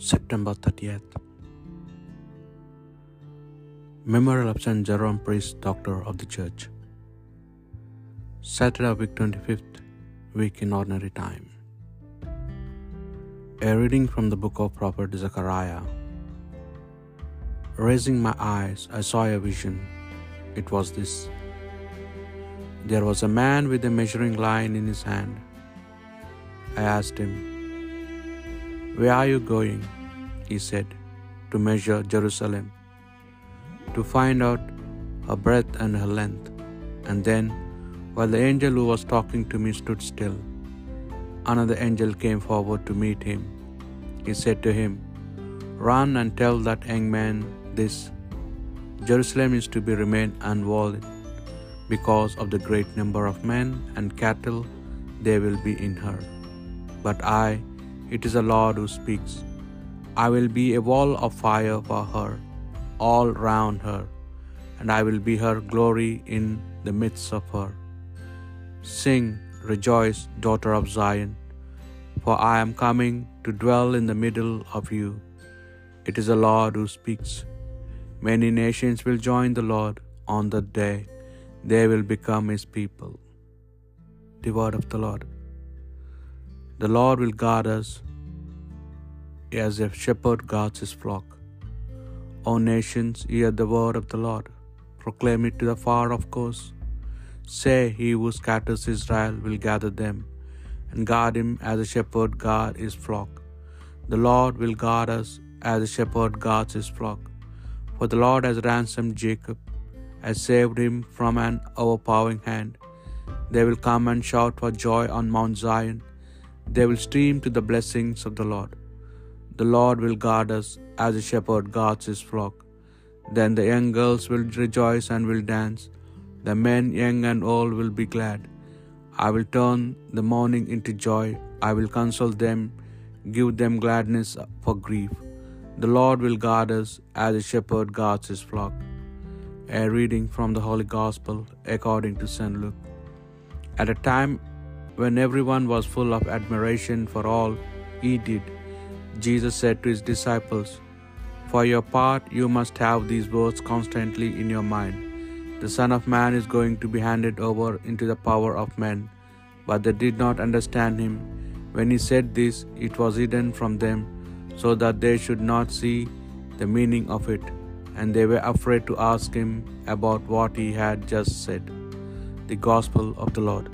September 30th. Memorial of St. Jerome Priest, Doctor of the Church. Saturday, week 25th, week in ordinary time. A reading from the book of Prophet Zechariah. Raising my eyes, I saw a vision. It was this. There was a man with a measuring line in his hand. I asked him, Where are you going? He said, To measure Jerusalem, to find out her breadth and her length. And then, while the angel who was talking to me stood still, another angel came forward to meet him. He said to him, Run and tell that young man this Jerusalem is to be remain unwalled because of the great number of men and cattle there will be in her. But I, it is the Lord who speaks. I will be a wall of fire for her, all round her, and I will be her glory in the midst of her. Sing, rejoice, daughter of Zion, for I am coming to dwell in the middle of you. It is the Lord who speaks. Many nations will join the Lord on that day. They will become his people. The word of the Lord. The Lord will guard us as a shepherd guards his flock. O nations, hear the word of the Lord. Proclaim it to the far off coast. Say, He who scatters Israel will gather them, and guard him as a shepherd guard his flock. The Lord will guard us as a shepherd guards his flock. For the Lord has ransomed Jacob, has saved him from an overpowering hand. They will come and shout for joy on Mount Zion. They will stream to the blessings of the Lord. The Lord will guard us as a shepherd guards his flock. Then the young girls will rejoice and will dance. The men, young and old, will be glad. I will turn the mourning into joy. I will console them, give them gladness for grief. The Lord will guard us as a shepherd guards his flock. A reading from the Holy Gospel according to St. Luke. At a time when everyone was full of admiration for all he did, Jesus said to his disciples, For your part, you must have these words constantly in your mind. The Son of Man is going to be handed over into the power of men. But they did not understand him. When he said this, it was hidden from them, so that they should not see the meaning of it, and they were afraid to ask him about what he had just said. The Gospel of the Lord.